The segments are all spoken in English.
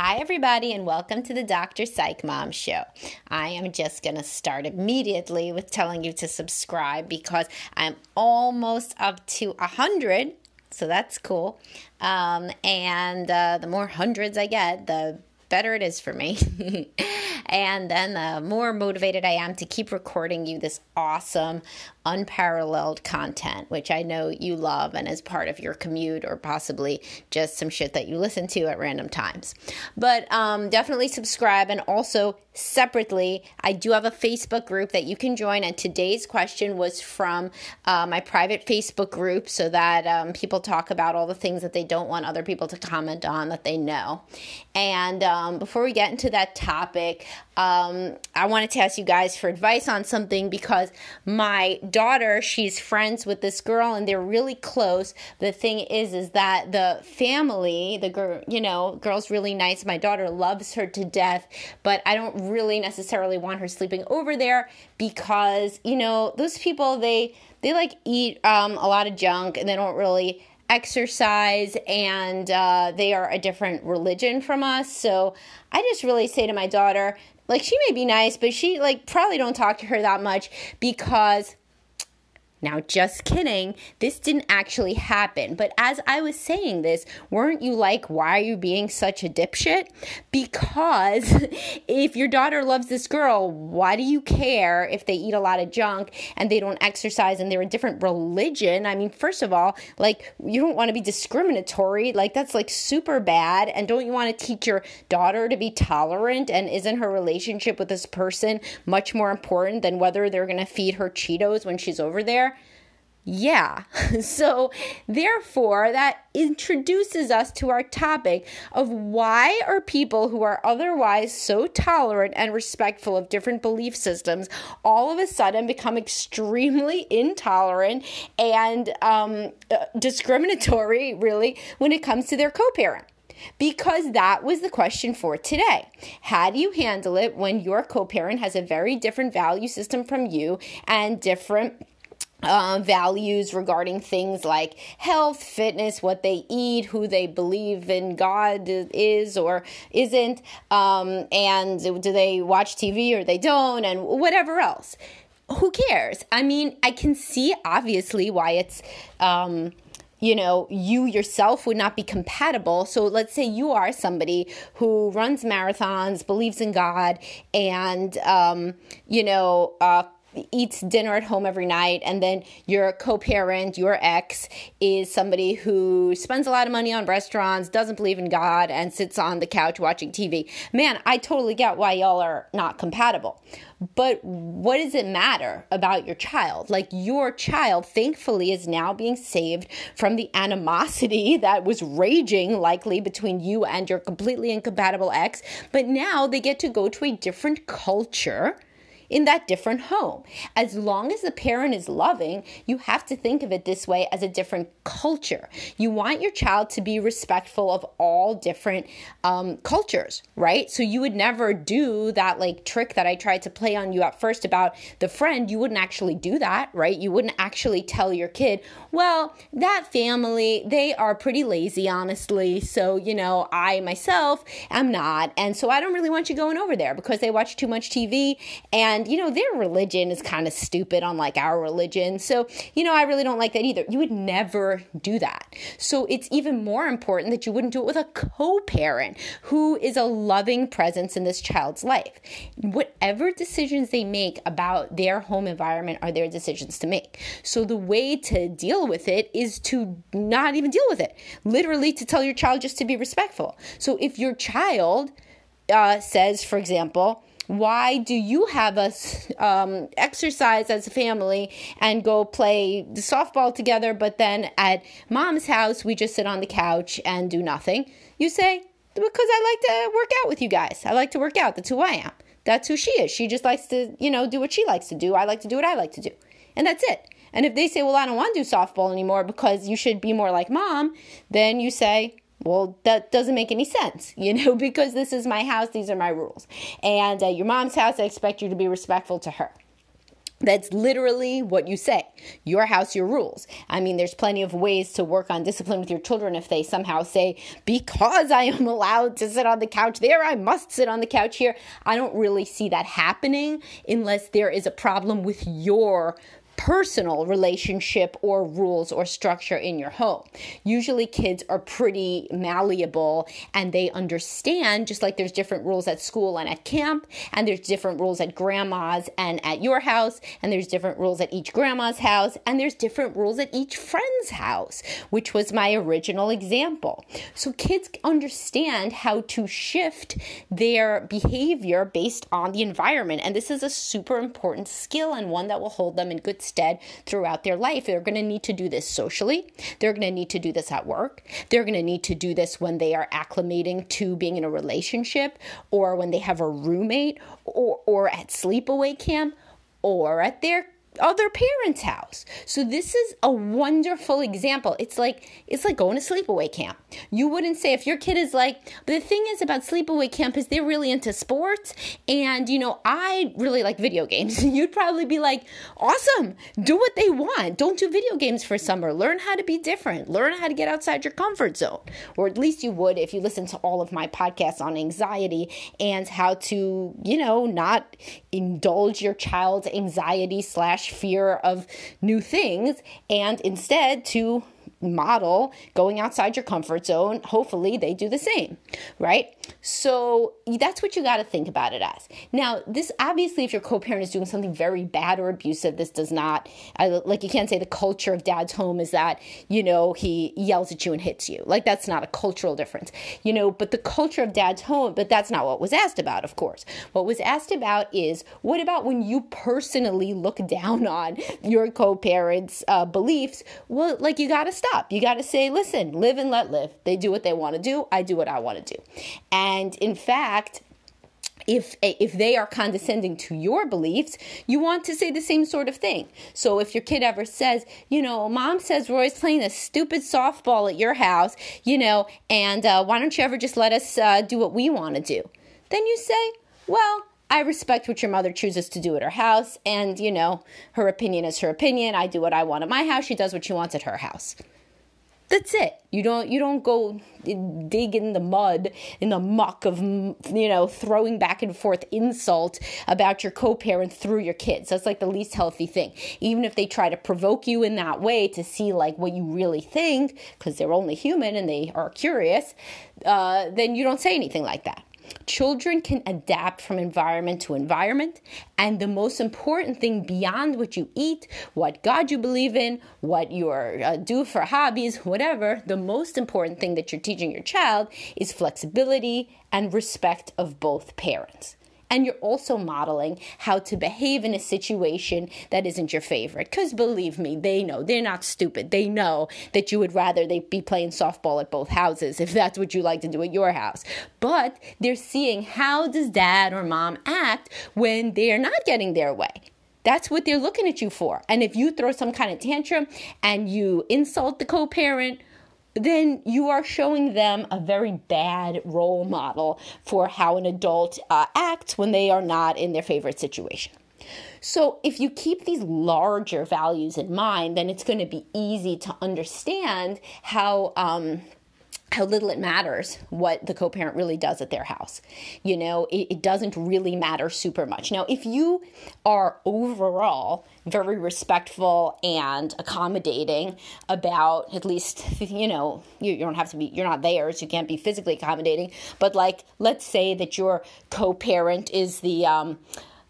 Hi, everybody, and welcome to the Dr. Psych Mom Show. I am just going to start immediately with telling you to subscribe because I'm almost up to 100. So that's cool. Um, and uh, the more hundreds I get, the better it is for me. and then the more motivated I am to keep recording you this awesome, unparalleled content, which I know you love and is part of your commute or possibly just some shit that you listen to at random times. But um, definitely subscribe and also separately, I do have a Facebook group that you can join. And today's question was from uh, my private Facebook group so that um, people talk about all the things that they don't want other people to comment on that they know. And um, before we get into that topic, um, I wanted to ask you guys for advice on something because my daughter, she's friends with this girl and they're really close. The thing is, is that the family, the girl, you know, girl's really nice. My daughter loves her to death, but I don't really necessarily want her sleeping over there because, you know, those people, they, they like eat um, a lot of junk and they don't really exercise and uh, they are a different religion from us. So I just really say to my daughter, like she may be nice, but she like probably don't talk to her that much because now, just kidding, this didn't actually happen. But as I was saying this, weren't you like, why are you being such a dipshit? Because if your daughter loves this girl, why do you care if they eat a lot of junk and they don't exercise and they're a different religion? I mean, first of all, like, you don't want to be discriminatory. Like, that's like super bad. And don't you want to teach your daughter to be tolerant? And isn't her relationship with this person much more important than whether they're going to feed her Cheetos when she's over there? Yeah. So, therefore, that introduces us to our topic of why are people who are otherwise so tolerant and respectful of different belief systems all of a sudden become extremely intolerant and um, uh, discriminatory, really, when it comes to their co parent? because that was the question for today. How do you handle it when your co parent has a very different value system from you and different uh, values regarding things like health, fitness, what they eat, who they believe in God is or isn't, um, and do they watch TV or they don't, and whatever else. Who cares? I mean, I can see obviously why it's. Um, you know, you yourself would not be compatible. So let's say you are somebody who runs marathons, believes in God, and, um, you know, uh, eats dinner at home every night and then your co-parent your ex is somebody who spends a lot of money on restaurants doesn't believe in god and sits on the couch watching tv man i totally get why y'all are not compatible. But what does it matter about your child? Like your child thankfully is now being saved from the animosity that was raging likely between you and your completely incompatible ex. But now they get to go to a different culture in that different home. As long as the parent is loving, you have to think of it this way as a different culture. You want your child to be respectful of all different um, cultures, right? So you would never do that like trick that I tried to play on you at first about the friend. You wouldn't actually do that, right? You wouldn't actually tell your kid, well, that family, they are pretty lazy, honestly. So, you know, I myself am not. And so I don't really want you going over there because they watch too much TV and and, you know, their religion is kind of stupid on like our religion. So, you know, I really don't like that either. You would never do that. So it's even more important that you wouldn't do it with a co parent who is a loving presence in this child's life. Whatever decisions they make about their home environment are their decisions to make. So the way to deal with it is to not even deal with it. Literally, to tell your child just to be respectful. So if your child uh, says, for example, Why do you have us um, exercise as a family and go play softball together, but then at mom's house, we just sit on the couch and do nothing? You say, because I like to work out with you guys. I like to work out. That's who I am. That's who she is. She just likes to, you know, do what she likes to do. I like to do what I like to do. And that's it. And if they say, well, I don't want to do softball anymore because you should be more like mom, then you say, well, that doesn't make any sense, you know, because this is my house, these are my rules. And uh, your mom's house, I expect you to be respectful to her. That's literally what you say. Your house, your rules. I mean, there's plenty of ways to work on discipline with your children if they somehow say, because I am allowed to sit on the couch there, I must sit on the couch here. I don't really see that happening unless there is a problem with your personal relationship or rules or structure in your home. Usually, kids are pretty malleable and they understand, just like there's different rules at school and at camp, and there's different rules at grandma's and at your house, and there's different rules at each grandma's house, and there's different rules at each friend's house, which was my original example. So, kids understand how to shift their behavior based on the environment, and this is a super important skill and one that will hold them in good instead throughout their life. They're going to need to do this socially. They're going to need to do this at work. They're going to need to do this when they are acclimating to being in a relationship or when they have a roommate or, or at sleepaway camp or at their other parents' house. So this is a wonderful example. It's like it's like going to sleepaway camp. You wouldn't say if your kid is like, the thing is about sleepaway camp is they're really into sports and you know, I really like video games. You'd probably be like, "Awesome. Do what they want. Don't do video games for summer. Learn how to be different. Learn how to get outside your comfort zone." Or at least you would if you listen to all of my podcasts on anxiety and how to, you know, not indulge your child's anxiety slash fear of new things and instead to model going outside your comfort zone. Hopefully, they do the same, right? So that's what you got to think about it as. Now, this obviously, if your co parent is doing something very bad or abusive, this does not, I, like, you can't say the culture of dad's home is that, you know, he yells at you and hits you. Like, that's not a cultural difference, you know, but the culture of dad's home, but that's not what was asked about, of course. What was asked about is what about when you personally look down on your co parent's uh, beliefs? Well, like, you got to stop. You got to say, listen, live and let live. They do what they want to do. I do what I want to do. And in fact, if if they are condescending to your beliefs, you want to say the same sort of thing. So if your kid ever says, you know, mom says Roy's playing a stupid softball at your house, you know, and uh, why don't you ever just let us uh, do what we want to do? Then you say, well, I respect what your mother chooses to do at her house, and you know, her opinion is her opinion. I do what I want at my house. She does what she wants at her house. That's it. You don't you don't go dig in the mud in the muck of you know throwing back and forth insult about your co-parent through your kids. That's like the least healthy thing. Even if they try to provoke you in that way to see like what you really think because they're only human and they are curious, uh, then you don't say anything like that. Children can adapt from environment to environment. And the most important thing beyond what you eat, what God you believe in, what you uh, do for hobbies, whatever, the most important thing that you're teaching your child is flexibility and respect of both parents and you're also modeling how to behave in a situation that isn't your favorite. Because believe me, they know they're not stupid. They know that you would rather they be playing softball at both houses if that's what you like to do at your house. But they're seeing how does dad or mom act when they're not getting their way. That's what they're looking at you for. And if you throw some kind of tantrum and you insult the co parent then you are showing them a very bad role model for how an adult uh, acts when they are not in their favorite situation. So, if you keep these larger values in mind, then it's going to be easy to understand how. Um, how little it matters what the co-parent really does at their house. You know it, it, doesn't really matter super much. Now if you are overall very respectful and accommodating about at least you know you, you don't have to be you're not there so you can't be physically accommodating but like let's say that your co-parent is the um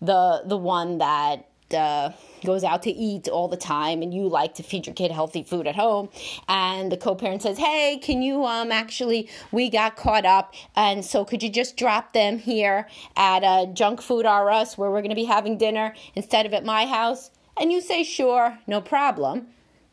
the the one that uh, goes out to eat all the time and you like to feed your kid healthy food at home. And the co-parent says hey can you um actually we got caught up and so could you just drop them here at uh, junk food r us where we're going to be having dinner instead of at my house? And you say sure no problem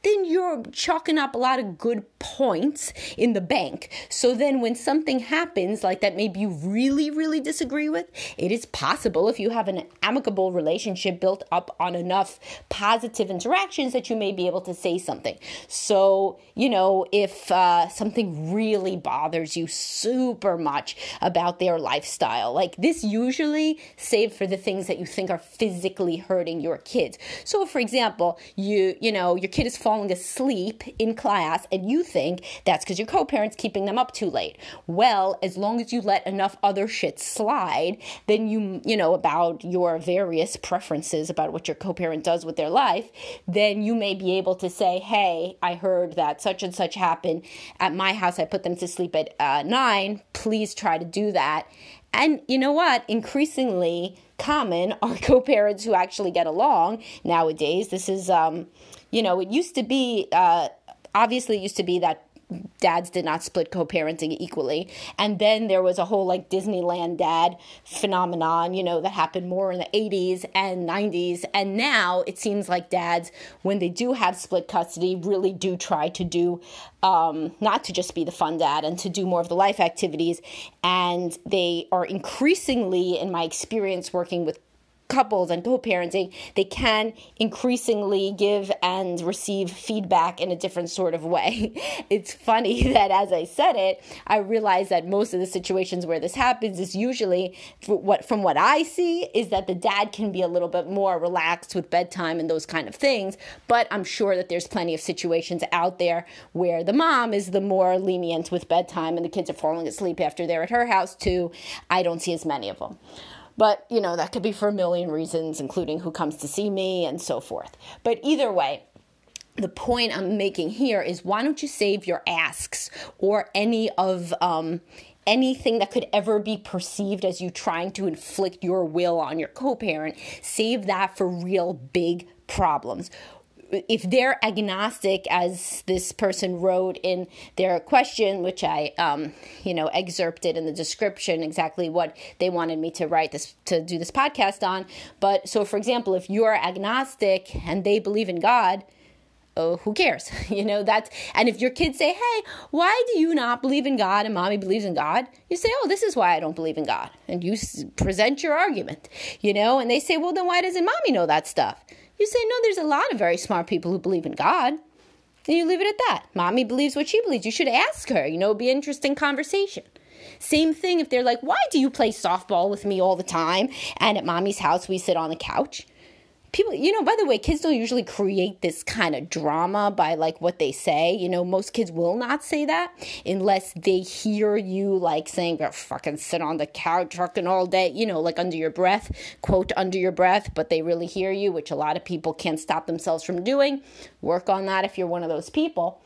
then you're chalking up a lot of good points in the bank. So then when something happens like that, maybe you really, really disagree with, it is possible if you have an amicable relationship built up on enough positive interactions that you may be able to say something. So, you know, if uh, something really bothers you super much about their lifestyle, like this usually save for the things that you think are physically hurting your kids. So, for example, you, you know, your kid is falling falling asleep in class and you think that's because your co-parent's keeping them up too late. Well, as long as you let enough other shit slide, then you, you know, about your various preferences about what your co-parent does with their life, then you may be able to say, hey, I heard that such and such happened at my house. I put them to sleep at uh, nine. Please try to do that. And you know what? Increasingly common are co parents who actually get along nowadays. This is, um, you know, it used to be, uh, obviously, it used to be that dads did not split co-parenting equally. And then there was a whole like disneyland dad phenomenon you know that happened more in the 80s and 90s and now it seems like dads when they do have split custody really do try to do um, not to just be the fun dad and to do more of the life activities. And they are increasingly in my experience working with couples and co-parenting they can increasingly give and receive feedback in a different sort of way. It's funny that as i said it i realize that most of the situations where this happens is usually what from what i see is that the dad can be a little bit more relaxed with bedtime and those kind of things but i'm sure that there's plenty of situations out there where the mom is the more lenient with bedtime and the kids are falling asleep after they're at her house too. I don't see as many of them but, you know, that could be for a million reasons, including who comes to see me and so forth. But either way, the point I'm making here is why don't you save your asks or any of um, anything that could ever be perceived as you trying to inflict your will on your co parent? Save that for real big problems if they're agnostic, as this person wrote in their question, which I, um, you know, excerpted in the description exactly what they wanted me to write this to do this podcast on. But so, for example, if you're agnostic and they believe in God, oh, who cares? you know, that's, and if your kids say, hey, why do you not believe in God and mommy believes in God? You say, oh, this is why I don't believe in God. And you present your argument, you know, and they say, well, then why doesn't mommy know that stuff? You say, no, there's a lot of very smart people who believe in God. And you leave it at that. Mommy believes what she believes. You should ask her. You know, it'd be an interesting conversation. Same thing if they're like, why do you play softball with me all the time? And at mommy's house, we sit on the couch people you know by the way kids don't usually create this kind of drama by like what they say you know most kids will not say that unless they hear you like saying oh, fucking sit on the couch fucking all day you know like under your breath quote under your breath but they really hear you which a lot of people can't stop themselves from doing work on that if you're one of those people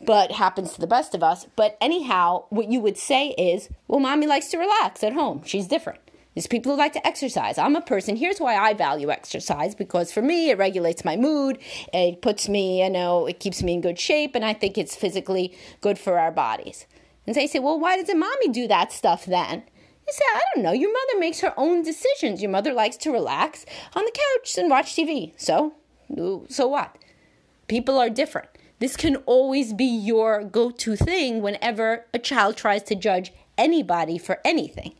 but happens to the best of us. But anyhow, what you would say is, well, mommy likes to relax at home. She's different. There's people who like to exercise. I'm a person. Here's why I value exercise because for me, it regulates my mood. It puts me, you know, it keeps me in good shape, and I think it's physically good for our bodies. And they say, well, why doesn't mommy do that stuff then? You say, I don't know. Your mother makes her own decisions. Your mother likes to relax on the couch and watch TV. So, so what? People are different. This can always be your go to thing whenever a child tries to judge anybody for anything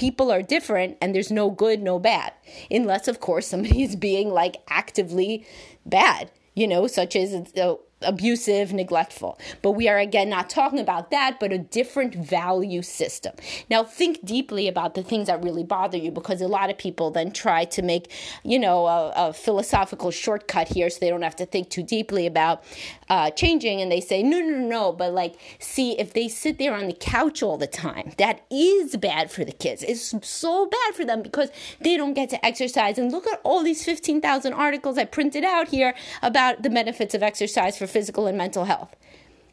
people are different and there's no good, no bad. Unless, of course, somebody is being like actively bad, you know, such as uh, abusive, neglectful. But we are again not talking about that, but a different value system. Now, think deeply about the things that really bother you because a lot of people then try to make, you know, a, a philosophical shortcut here so they don't have to think too deeply about uh, changing. And they say, no, no, no, no. But like, see, if they sit there on the couch all the time, that is bad for the kids. It's so bad for them because they don't get to exercise. And look at all these 15,000 articles I printed out here about the benefits of exercise for physical and mental health.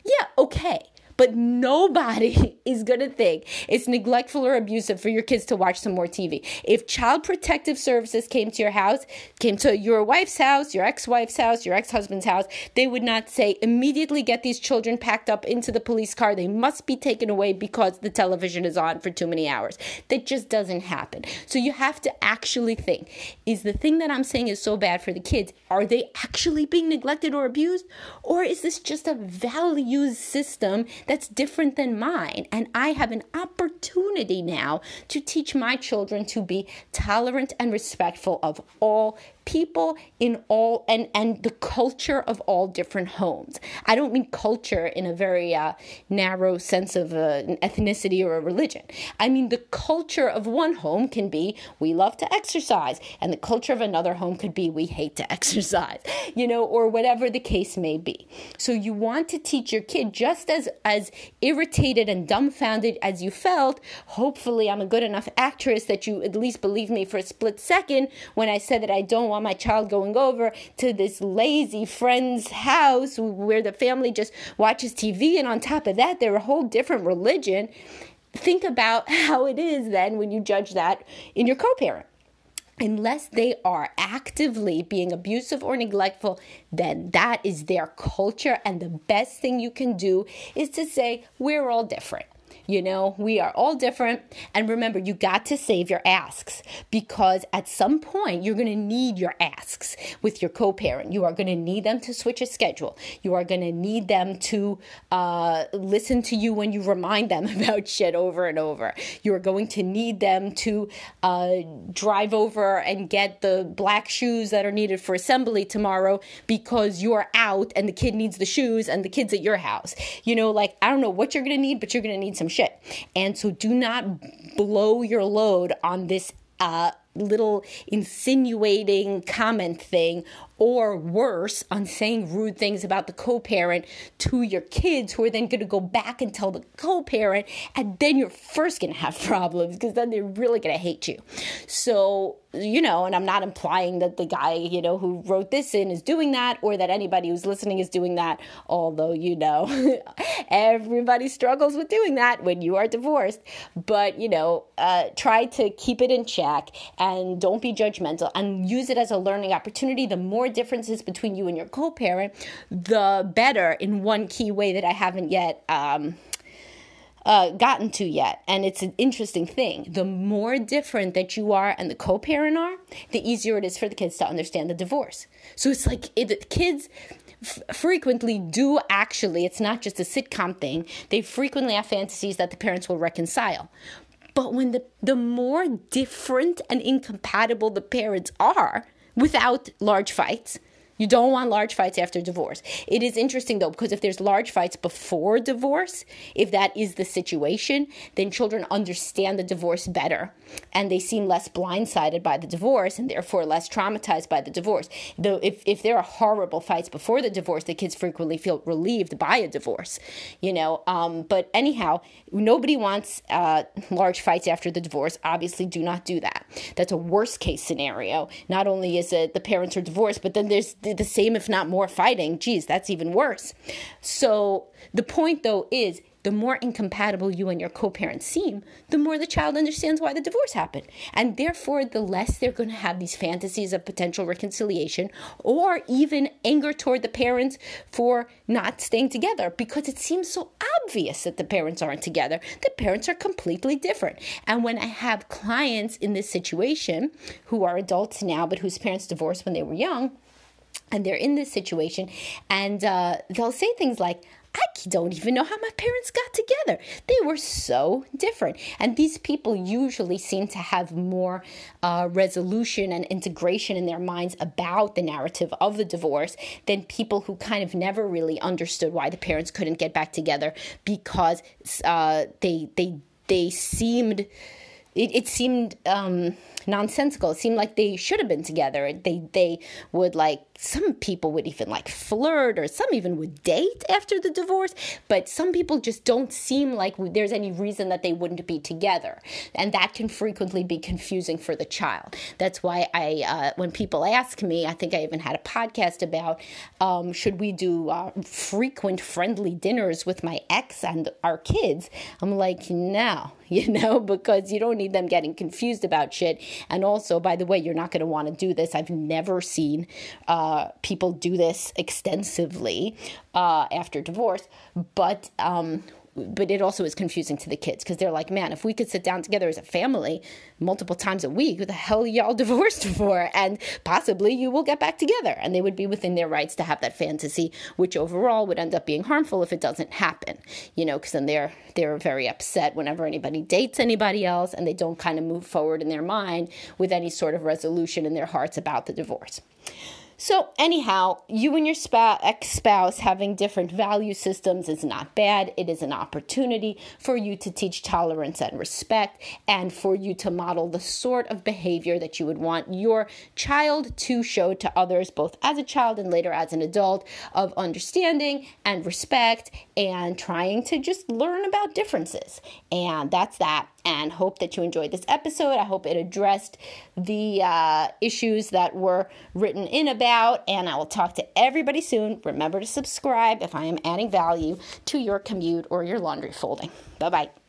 Yeah, okay. But nobody is going to think it's neglectful or abusive for your kids to watch some more TV. If Child Protective Services came to your house, came to your wife's house, your ex wife's house, your ex husband's house, they would not say, immediately get these children packed up into the police car. They must be taken away because the television is on for too many hours. That just doesn't happen. So you have to actually think is the thing that I'm saying is so bad for the kids, are they actually being neglected or abused? Or is this just a values system that's different than mine? And I have an opportunity now to teach my children to be tolerant and respectful of all people in all and and the culture of all different homes. I don't mean culture in a very uh, narrow sense of uh, an ethnicity or a religion. I mean the culture of one home can be we love to exercise, and the culture of another home could be we hate to exercise, you know, or whatever the case may be. So you want to teach your kid just as as irritated and dumbfounded as you felt. Hopefully, I'm a good enough actress that you at least believe me for a split second when I said that I don't want want my child going over to this lazy friend's house where the family just watches TV, and on top of that, they're a whole different religion. Think about how it is then when you judge that in your co parent unless they are actively being abusive or neglectful, then that is their culture. And the best thing you can do is to say, we're all different. You know, we are all different. And remember, you got to save your asks because at some point you're going to need your asks with your co parent. You are going to need them to switch a schedule. You are going to need them to uh, listen to you when you remind them about shit over and over. You are going to need them to uh, drive over and get the black shoes that are needed for assembly tomorrow because you're out and the kid needs the shoes and the kid's at your house. You know, like, I don't know what you're going to need, but you're going to need some shit. And so do not blow your load on this uh, little insinuating comment thing or worse on saying rude things about the co-parent to your kids who are then going to go back and tell the co-parent and then you're first going to have problems because then they're really going to hate you so you know, and I'm not implying that the guy, you know, who wrote this in is doing that or that anybody who's listening is doing that, although, you know, everybody struggles with doing that when you are divorced. But, you know, uh, try to keep it in check and don't be judgmental and use it as a learning opportunity. The more differences between you and your co parent, the better in one key way that I haven't yet. Um, uh, gotten to yet. And it's an interesting thing. The more different that you are and the co parent are, the easier it is for the kids to understand the divorce. So it's like it, kids f- frequently do actually, it's not just a sitcom thing, they frequently have fantasies that the parents will reconcile. But when the, the more different and incompatible the parents are, without large fights, you don't want large fights after divorce. It is interesting though, because if there's large fights before divorce, if that is the situation, then children understand the divorce better and they seem less blindsided by the divorce and therefore less traumatized by the divorce. Though if, if there are horrible fights before the divorce, the kids frequently feel relieved by a divorce, you know. Um, but anyhow, nobody wants uh, large fights after the divorce. Obviously, do not do that. That's a worst case scenario. Not only is it the parents are divorced, but then there's the same, if not more, fighting. Geez, that's even worse. So the point, though, is the more incompatible you and your co parent seem, the more the child understands why the divorce happened. And therefore, the less they're going to have these fantasies of potential reconciliation or even anger toward the parents for not staying together because it seems so obvious that the parents aren't together. The parents are completely different. And when I have clients in this situation who are adults now but whose parents divorced when they were young, and they're in this situation and uh, they'll say things like I don't even know how my parents got together. They were so different. And these people usually seem to have more uh, resolution and integration in their minds about the narrative of the divorce than people who kind of never really understood why the parents couldn't get back together because uh, they, they, they seemed it, it seemed um, nonsensical. It seemed like they should have been together. They they would like some people would even like flirt or some even would date after the divorce, but some people just don't seem like there's any reason that they wouldn't be together. And that can frequently be confusing for the child. That's why I, uh, when people ask me, I think I even had a podcast about um, should we do uh, frequent friendly dinners with my ex and our kids? I'm like, no, you know, because you don't them getting confused about shit. And also, by the way, you're not going to want to do this. I've never seen uh, people do this extensively uh, after divorce, but um, but it also is confusing to the kids because they're like, man, if we could sit down together as a family multiple times a week, what the hell y'all divorced for? And possibly you will get back together. And they would be within their rights to have that fantasy, which overall would end up being harmful if it doesn't happen. You know, because then they're they're very upset whenever anybody dates anybody else and they don't kind of move forward in their mind with any sort of resolution in their hearts about the divorce. So, anyhow, you and your ex spouse having different value systems is not bad. It is an opportunity for you to teach tolerance and respect and for you to model the sort of behavior that you would want your child to show to others, both as a child and later as an adult, of understanding and respect and trying to just learn about differences. And that's that and hope that you enjoyed this episode. I hope it addressed the uh, issues that were written in about, and I will talk to everybody soon. Remember to subscribe if I am adding value to your commute or your laundry folding. Bye bye.